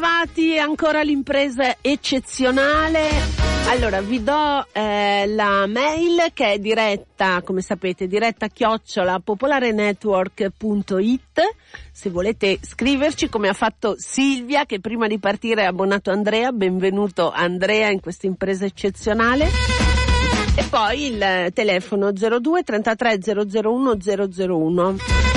bentrovati ancora all'impresa eccezionale. Allora, vi do eh, la mail che è diretta, come sapete, diretta chiocciola popolarenetwork.it. Se volete scriverci come ha fatto Silvia che prima di partire ha abbonato Andrea, benvenuto Andrea in questa impresa eccezionale. E poi il telefono 02 33 001 001.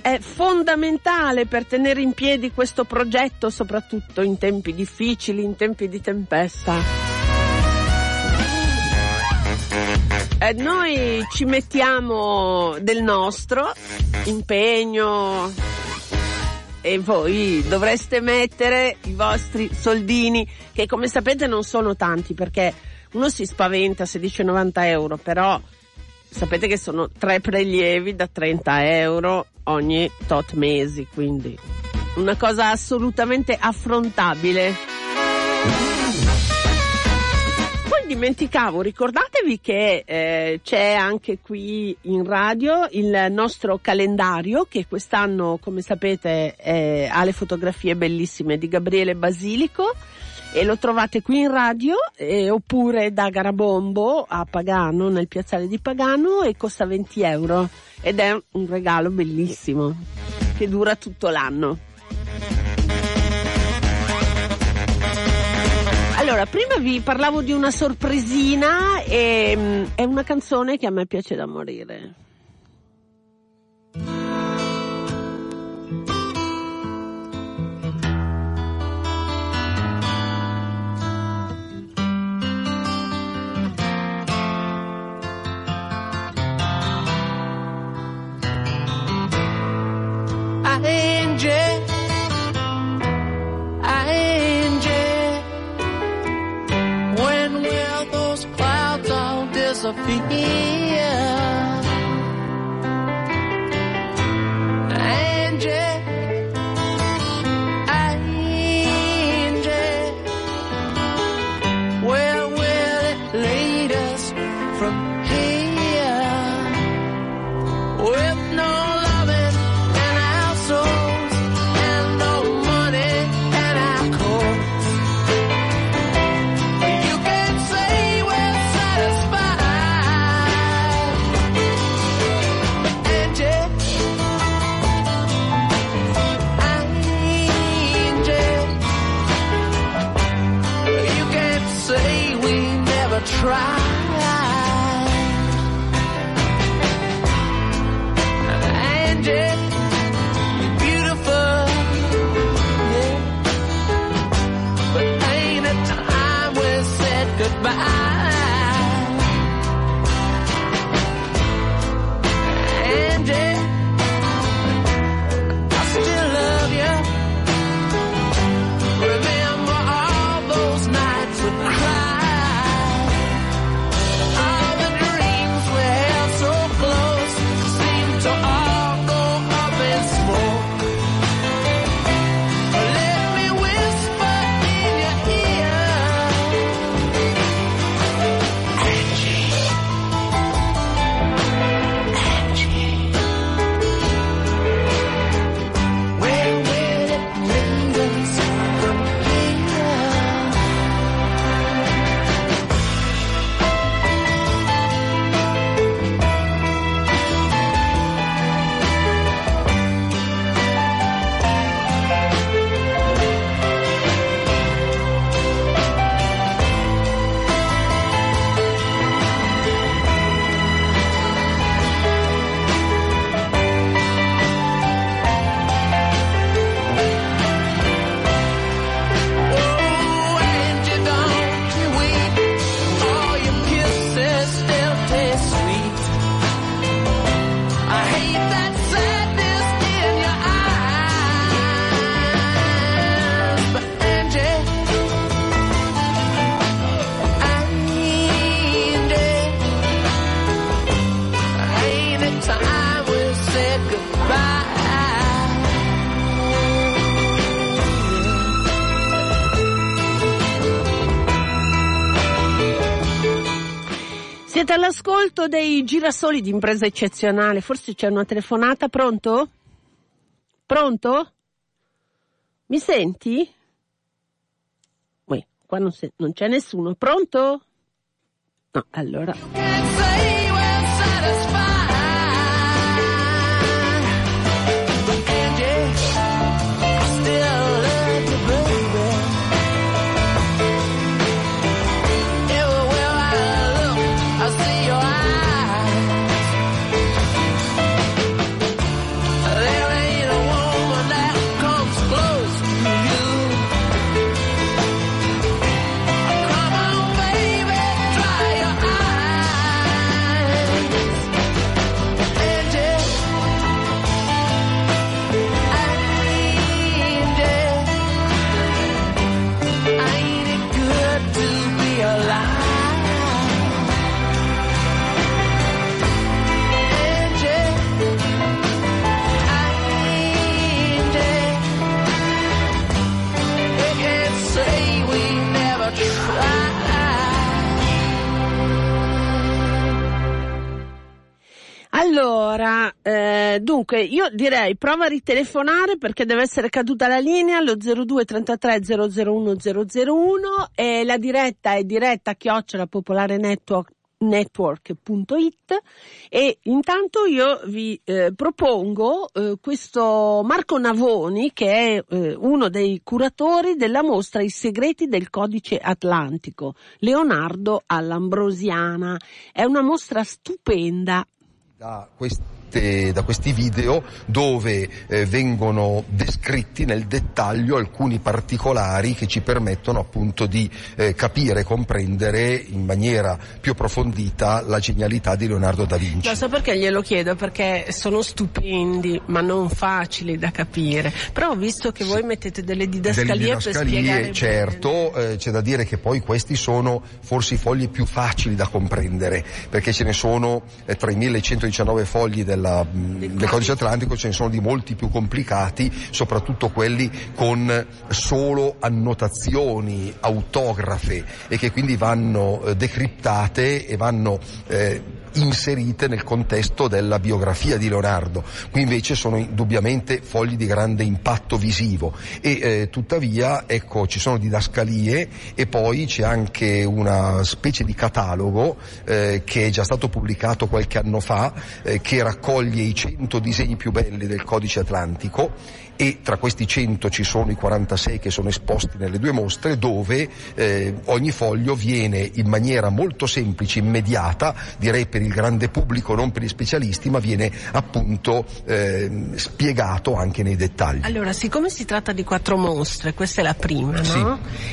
È fondamentale per tenere in piedi questo progetto, soprattutto in tempi difficili, in tempi di tempesta. Eh, noi ci mettiamo del nostro impegno e voi dovreste mettere i vostri soldini che come sapete non sono tanti perché uno si spaventa se dice 90 euro però sapete che sono tre prelievi da 30 euro ogni tot mesi, quindi una cosa assolutamente affrontabile. Poi dimenticavo, ricordatevi che eh, c'è anche qui in radio il nostro calendario che quest'anno, come sapete, eh, ha le fotografie bellissime di Gabriele Basilico e lo trovate qui in radio eh, oppure da Garabombo a Pagano, nel piazzale di Pagano e costa 20 euro ed è un regalo bellissimo che dura tutto l'anno. Allora, prima vi parlavo di una sorpresina e mm, è una canzone che a me piace da morire. Siete all'ascolto dei girasoli di impresa eccezionale. Forse c'è una telefonata, pronto? Pronto? Mi senti? Ui, qua non, se- non c'è nessuno. Pronto? No, allora. Allora, eh, dunque, io direi prova a ritelefonare perché deve essere caduta la linea allo 02 33 001 001 e la diretta è diretta chiocciola popolare network network.it e intanto io vi eh, propongo eh, questo Marco Navoni che è eh, uno dei curatori della mostra I segreti del codice atlantico Leonardo all'Ambrosiana. È una mostra stupenda da queste, da questi video dove eh, vengono descritti nel dettaglio alcuni particolari che ci permettono appunto di eh, capire e comprendere in maniera più approfondita la genialità di Leonardo da Vinci. Lo so perché glielo chiedo, perché sono stupendi ma non facili da capire. Però ho visto che voi mettete delle didascalie, delle didascalie per certo, eh, c'è da dire che poi questi sono forse i fogli più facili da comprendere, perché ce ne sono eh, tra i 1119 fogli della, del, del codice atlantico, ce ne sono di molti più complicati, soprattutto quelli con solo annotazioni autografe e che quindi vanno eh, decriptate e vanno eh, inserite nel contesto della biografia di Leonardo. Qui invece sono indubbiamente fogli di grande impatto visivo e eh, tuttavia ecco ci sono didascalie e poi c'è anche una specie di catalogo eh, che è già stato pubblicato qualche anno fa eh, che raccoglie i 100 disegni più belli del codice atlantico e tra questi 100 ci sono i 46 che sono esposti nelle due mostre dove eh, ogni foglio viene in maniera molto semplice, immediata, direi per il grande pubblico, non per gli specialisti, ma viene appunto eh, spiegato anche nei dettagli. Allora, siccome si tratta di quattro mostre, questa è la prima, no? Sì.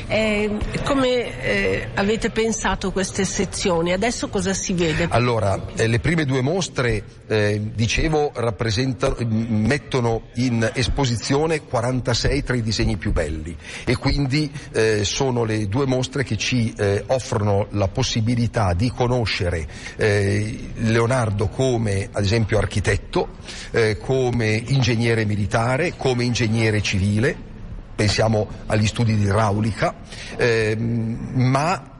Eh, come eh, avete pensato queste sezioni? Adesso cosa si vede? Allora, eh, le prime due mostre, eh, dicevo, rappresentano, mettono in esposizione 46 tra i disegni più belli e quindi eh, sono le due mostre che ci offrono la possibilità di conoscere eh, Leonardo come ad esempio architetto, eh, come ingegnere militare, come ingegnere civile, pensiamo agli studi di idraulica, ehm, ma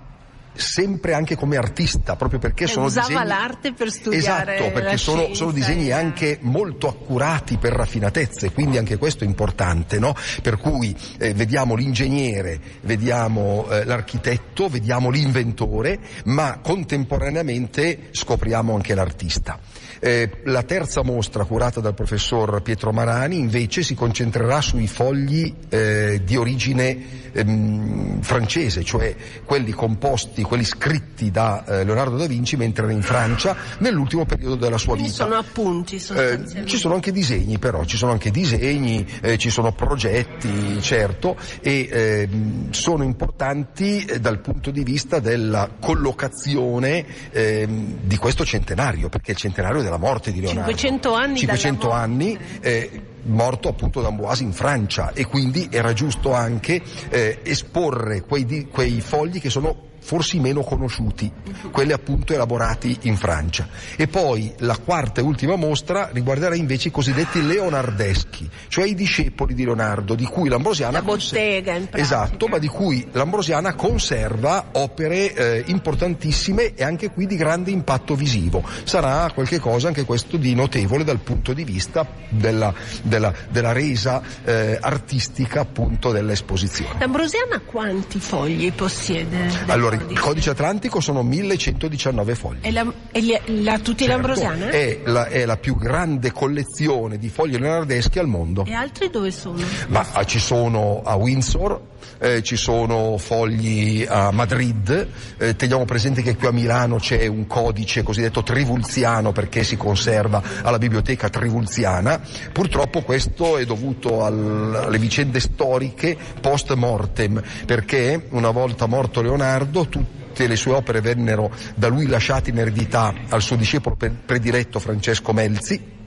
sempre anche come artista, proprio perché E sono usava disegni... l'arte per studiare Esatto, perché sono, sono disegni e- anche molto accurati per raffinatezze, quindi anche questo è importante, no? Per cui eh, vediamo l'ingegnere, vediamo eh, l'architetto, vediamo l'inventore, ma contemporaneamente scopriamo anche l'artista. Eh, la terza mostra curata dal professor Pietro Marani invece si concentrerà sui fogli eh, di origine ehm, francese, cioè quelli composti, quelli scritti da eh, Leonardo da Vinci mentre era in Francia nell'ultimo periodo della sua Quindi vita. sono appunti Eh, sostanzialmente. ci sono anche disegni però, ci sono anche disegni, eh, ci sono progetti, certo, e ehm, sono importanti eh, dal punto di vista della collocazione ehm, di questo centenario, perché il centenario della morte di Leonardo. 500 anni 500 dalla anni, eh, morto appunto da Amboise in Francia e quindi era giusto anche eh, esporre quei, di- quei fogli che sono forse i meno conosciuti, quelli appunto elaborati in Francia. E poi la quarta e ultima mostra riguarderà invece i cosiddetti leonardeschi, cioè i discepoli di Leonardo, di cui l'Ambrosiana La bottega in pratica. Esatto, ma di cui l'Ambrosiana conserva opere eh, importantissime e anche qui di grande impatto visivo. Sarà qualche cosa anche questo di notevole dal punto di vista della, della- della resa eh, artistica appunto dell'esposizione. L'Ambrosiana quanti fogli possiede? Allora, il codice? atlantico sono 1119 fogli. E, la, e li- la- tutti Certo, l'Ambrosiana? È la, è la più grande collezione di fogli leonardeschi al mondo. E altri dove sono? Ma ah, ci sono a Windsor, eh, ci sono fogli a Madrid, eh, teniamo presente che qui a Milano c'è un codice cosiddetto trivulziano perché si conserva alla biblioteca trivulziana. Purtroppo questo è dovuto al- alle vicende storiche post mortem, perché una volta morto Leonardo tutte le sue opere vennero da lui lasciate in eredità al suo discepolo pre- prediletto Francesco Melzi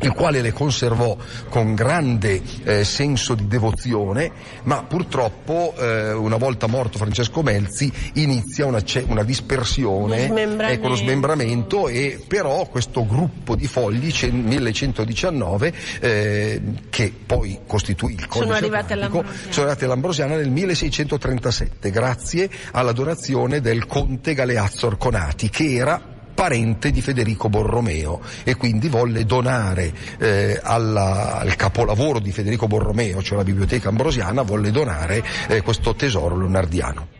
il quale le conservò con grande eh, senso di devozione, ma purtroppo eh, una volta morto Francesco Melzi inizia una, una dispersione, ecco, lo smembramento e però questo gruppo di fogli, ce- 1119, eh, che poi costituì il codice arrivate atlantico, all'Ambrosiana. sono arrivati all'Ambrosiana nel 1637, grazie alla donazione del conte Galeazzo Orconati, che era parente di Federico Borromeo e quindi volle donare eh, alla- al capolavoro di Federico Borromeo, cioè la biblioteca ambrosiana, volle donare eh, questo tesoro leonardiano.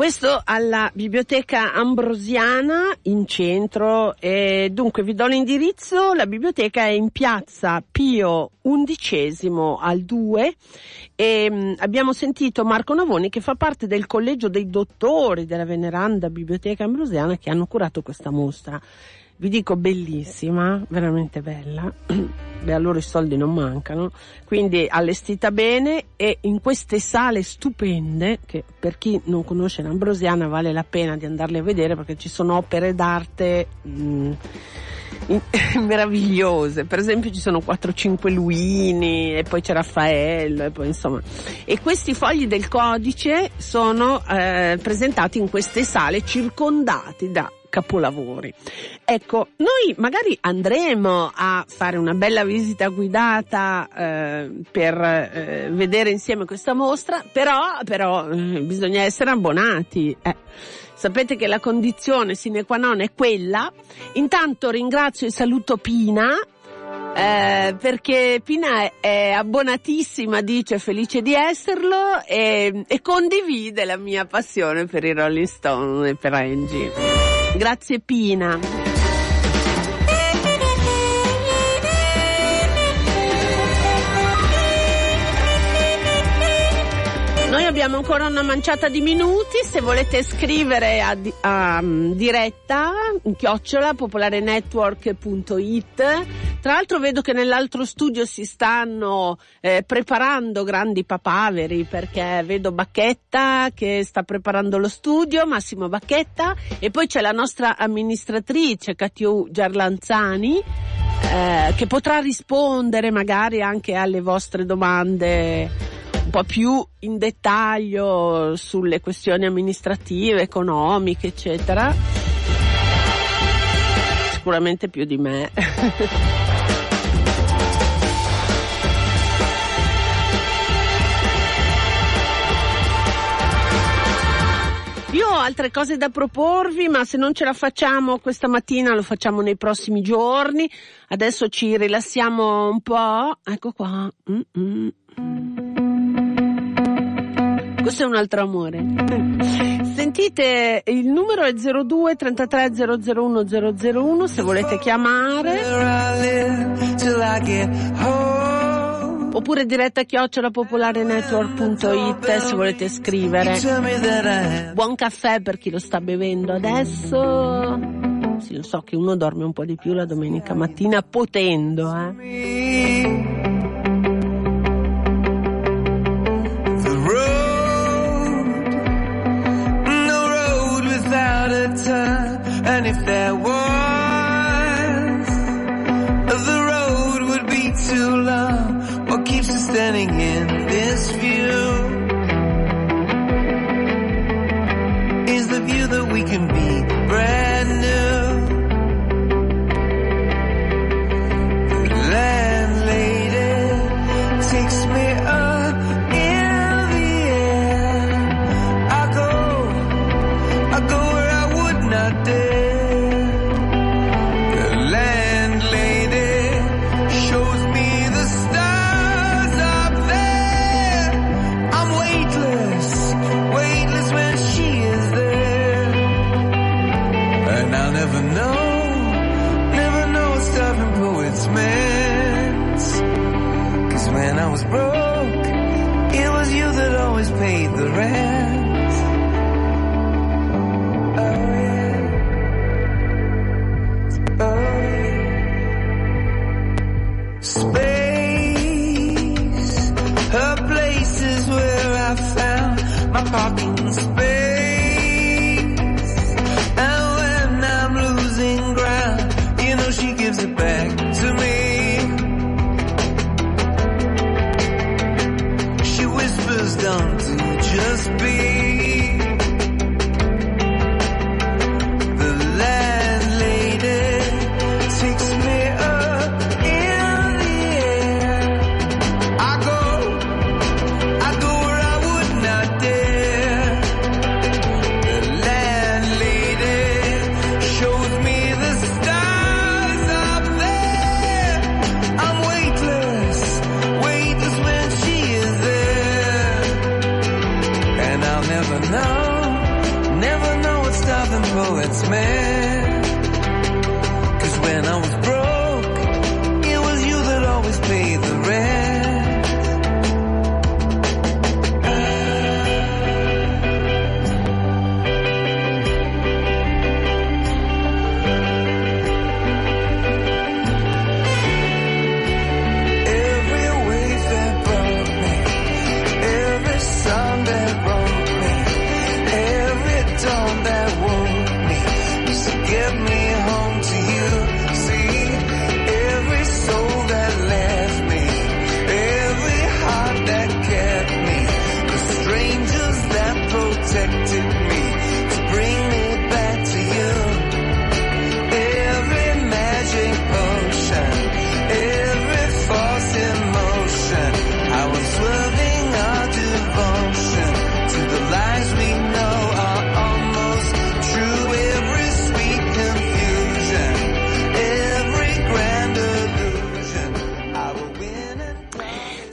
Questo alla biblioteca ambrosiana in centro e dunque vi do l'indirizzo, la biblioteca è in piazza Pio XI al 2 e mh, abbiamo sentito Marco Navoni che fa parte del collegio dei dottori della veneranda biblioteca ambrosiana che hanno curato questa mostra. Vi dico bellissima, veramente bella. Beh, a loro i soldi non mancano. Quindi allestita bene e in queste sale stupende, che per chi non conosce l'Ambrosiana vale la pena di andarle a vedere perché ci sono opere d'arte mm, in- meravigliose. Per esempio ci sono 4-5 Luini e poi c'è Raffaello e poi insomma. E questi fogli del codice sono eh, presentati in queste sale circondati da capolavori. Ecco, noi magari andremo a fare una bella visita guidata eh, per eh, vedere insieme questa mostra, però, però eh, bisogna essere abbonati. eh. Sapete che la condizione sine qua non è quella. Intanto ringrazio e saluto Pina. eh, perché Pina è, abbonatissima, dice felice di esserlo e, e condivide la mia passione per i Rolling Stone e per Angie. Grazie Pina. Abbiamo ancora una manciata di minuti, se volete scrivere a, a, mm, diretta, chiocciola popolarenetwork.it. Tra l'altro vedo che nell'altro studio si stanno eh, preparando grandi papaveri perché vedo Bacchetta che sta preparando lo studio, Massimo Bacchetta, e poi c'è la nostra amministratrice Catiu Giarlanzani eh, che potrà rispondere magari anche alle vostre domande un po' più in dettaglio sulle questioni amministrative, economiche, eccetera. Sicuramente più di me. Io ho altre cose da proporvi, ma se non ce la facciamo questa mattina lo facciamo nei prossimi giorni. Adesso ci rilassiamo un po'. Ecco qua. Mm-mm. Questo è un altro amore. Sentite, il numero è 02 33 001 001 se volete chiamare. Oppure diretta chiocciola popolarenetwork.it se volete scrivere. Buon caffè per chi lo sta bevendo adesso. Sì, lo so che uno dorme un po' di più la domenica mattina potendo, eh. Without. And if there was, the road would be too long. What keeps us standing in this view is the view that we can be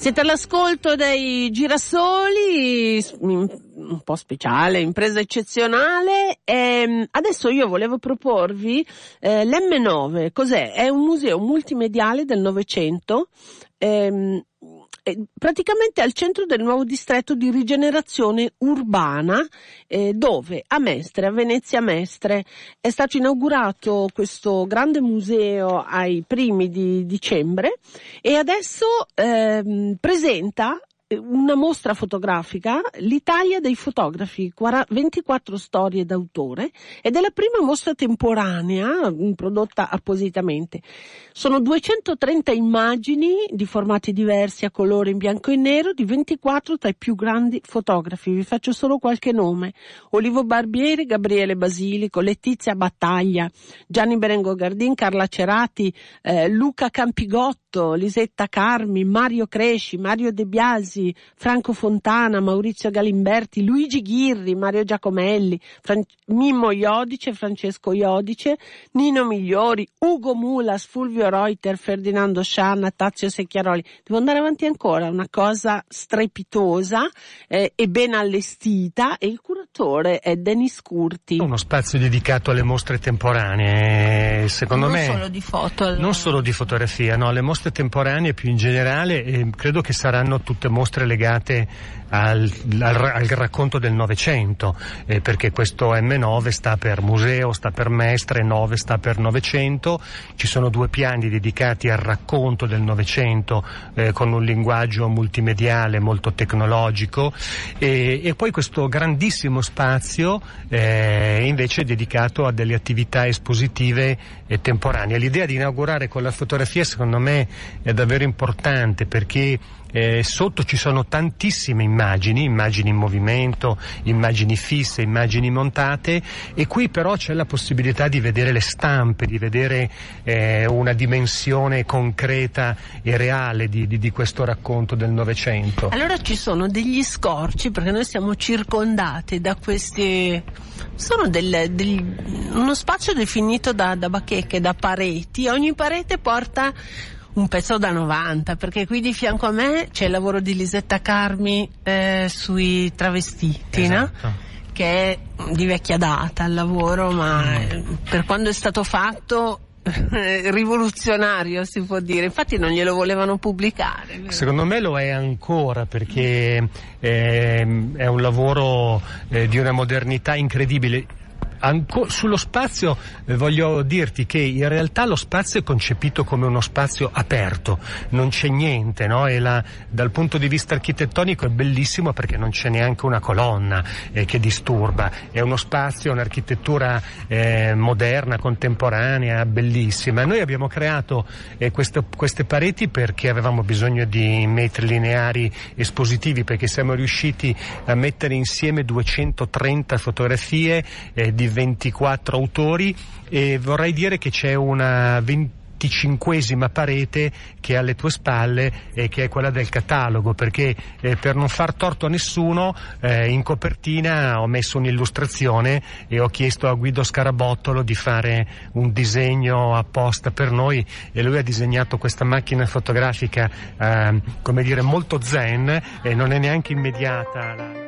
Siete all'ascolto dei girasoli, un po' speciale, impresa eccezionale. E adesso io volevo proporvi eh, l'M9. Cos'è? È un museo multimediale del Novecento. ehm, eh, praticamente al centro del nuovo distretto di rigenerazione urbana eh, dove a Mestre, a Venezia Mestre, è stato inaugurato questo grande museo ai primi di dicembre e adesso ehm, presenta eh, una mostra fotografica, l'Italia dei fotografi, quara- 24 storie d'autore ed è la prima mostra temporanea mm, prodotta appositamente. Sono 230 immagini di formati diversi a colore in bianco e nero di 24 tra i più grandi fotografi. Vi faccio solo qualche nome. Olivo Barbieri, Gabriele Basilico, Letizia Battaglia, Gianni Berengo Gardin, Carla Cerati, eh, Luca Campigotto, Lisetta Carmi, Mario Cresci, Mario De Biasi, Franco Fontana, Maurizio Galimberti, Luigi Ghirri, Mario Giacomelli, Fran- Mimmo Iodice, Francesco Iodice, Nino Migliori, Ugo Mulas, Fulvio Reuter, Ferdinando Scianna, Tazio Secchiaroli. Devo andare avanti ancora, una cosa strepitosa eh, e ben allestita e il curatore è Denis Curti. Uno spazio dedicato alle mostre temporanee, secondo non me. solo di foto. Non solo di fotografia, no, le mostre temporanee più in generale eh, credo che saranno tutte mostre legate al, al al racconto del Novecento, eh, perché questo M9 sta per museo, sta per mestre, 9 sta per Novecento, ci sono due piani dedicati al racconto del Novecento eh, con un linguaggio multimediale molto tecnologico e, e poi questo grandissimo spazio eh, invece dedicato a delle attività espositive e temporanee. L'idea di inaugurare con la fotografia secondo me è davvero importante perché eh, sotto ci sono tantissime immagini, immagini in movimento, immagini fisse, immagini montate e qui però c'è la possibilità di vedere le stampe, di vedere eh, una dimensione concreta e reale di, di, di questo racconto del Novecento. Allora ci sono degli scorci perché noi siamo circondati da questi sono del, del, uno spazio definito da, da bacheche, da pareti. Ogni parete porta un pezzo da 90 perché qui di fianco a me c'è il lavoro di Lisetta Carmi eh, sui travestiti, Esatto. no? che è di vecchia data il lavoro, ma eh, per quando è stato fatto eh, rivoluzionario si può dire. Infatti non glielo volevano pubblicare. Secondo me lo è ancora perché ehm, è un lavoro eh, di una modernità incredibile. Anco- sullo spazio eh, voglio dirti che in realtà lo spazio è concepito come uno spazio aperto, non c'è niente, no? E la- dal punto di vista architettonico è bellissimo perché non c'è neanche una colonna eh, che disturba, è uno spazio, un'architettura eh, moderna, contemporanea, bellissima. Noi abbiamo creato eh, queste, queste pareti perché avevamo bisogno di metri lineari espositivi perché siamo riusciti a mettere insieme 230 fotografie eh, di 24 autori e vorrei dire che c'è una 25esima parete che è alle tue spalle e che è quella del catalogo perché eh, per non far torto a nessuno eh, in copertina ho messo un'illustrazione e ho chiesto a Guido Scarabottolo di fare un disegno apposta per noi e lui ha disegnato questa macchina fotografica eh, come dire molto zen e non è neanche immediata.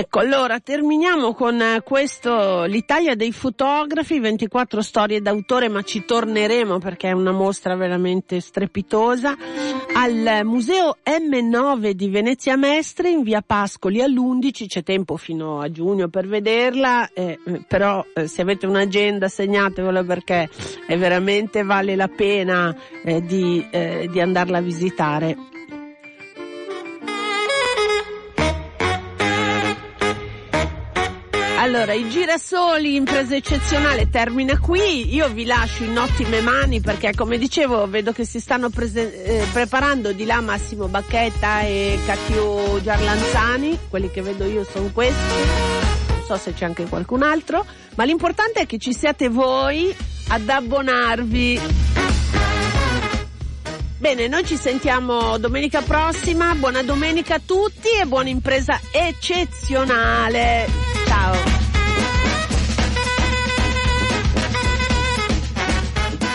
Ecco, allora terminiamo con eh, questo l'Italia dei fotografi, 24 storie d'autore, ma ci torneremo perché è una mostra veramente strepitosa al Museo M9 di Venezia Mestre in via Pascoli all'11, c'è tempo fino a giugno per vederla, eh, però eh, se avete un'agenda segnatevela perché è veramente vale la pena eh, di, eh, di andarla a visitare. Allora, i girasoli, impresa eccezionale, termina qui. Io vi lascio in ottime mani perché, come dicevo, vedo che si stanno prese- eh, preparando di là Massimo Bacchetta e Catio Giarlanzani. Quelli che vedo io sono questi. Non so se c'è anche qualcun altro. Ma l'importante è che ci siate voi ad abbonarvi. Bene, noi ci sentiamo domenica prossima. Buona domenica a tutti e buona impresa eccezionale. Tchau.